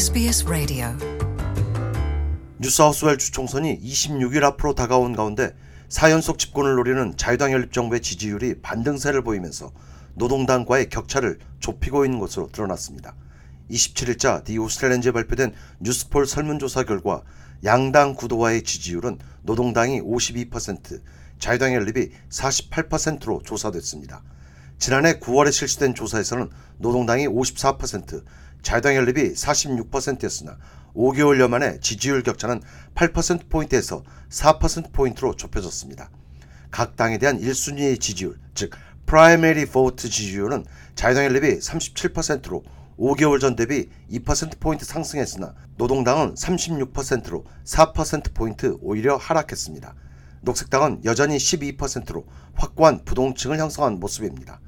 SBS Radio. 뉴사우스웨일주 총선이 26일 앞으로 다가온 가운데 4연속 집권을 노리는 자유당 연립 정부의 지지율이 반등세를 보이면서 노동당과의 격차를 좁히고 있는 것으로 드러났습니다. 27일자 디 오스트레일랜드에 발표된 뉴스폴 설문조사 결과 양당 구도와의 지지율은 노동당이 52%, 자유당 연립이 48%로 조사됐습니다. 지난해 9월에 실시된 조사에서는 노동당이 54%, 자유당 연립이 46%였으나 5개월여 만에 지지율 격차는 8%포인트에서 4%포인트로 좁혀졌습니다. 각 당에 대한 1순위의 지지율, 즉 primary vote 지지율은 자유당 연립이 37%로 5개월 전 대비 2%포인트 상승했으나 노동당은 36%로 4%포인트 오히려 하락했습니다. 녹색당은 여전히 12%로 확고한 부동층을 형성한 모습입니다.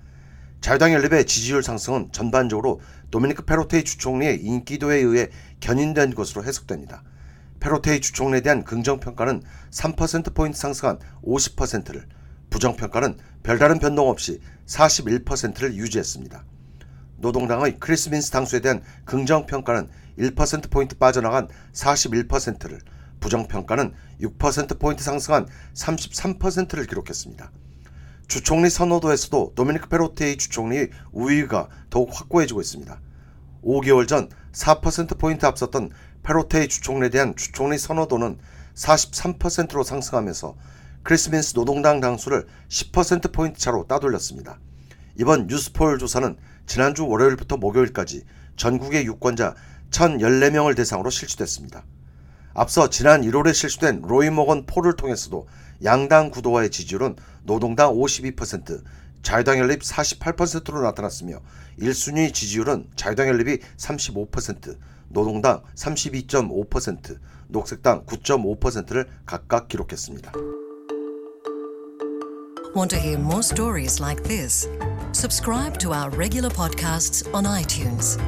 자유당 연립의 지지율 상승은 전반적으로 도미니크 페로테이 주총리의 인기도에 의해 견인된 것으로 해석됩니다. 페로테이 주총리에 대한 긍정평가는 3%포인트 상승한 50%를, 부정평가는 별다른 변동 없이 41%를 유지했습니다. 노동당의 크리스민스 당수에 대한 긍정평가는 1%포인트 빠져나간 41%를, 부정평가는 6%포인트 상승한 33%를 기록했습니다. 주총리 선호도에서도 도미니크 페로테이 주총리의 우위가 더욱 확고해지고 있습니다. 5개월 전 4%포인트 앞섰던 페로테이 주총리에 대한 주총리 선호도는 43%로 상승하면서 크리스민스 노동당 당수를 10%포인트 차로 따돌렸습니다. 이번 뉴스폴 조사는 지난주 월요일부터 목요일까지 전국의 유권자 1,014명을 대상으로 실시됐습니다. 앞서 지난 1월에 실시된 로이 모건 폴을 통해서도 양당 구도와의 지지율은 노동당 52%, 자유당 연립 48%로 나타났으며 1순위 지지율은 자유당 연립이 35%, 노동당 32.5%, 녹색당 9.5%를 각각 기록했습니다. Want to hear more stories like this? Subscribe to our regular podcasts on iTunes.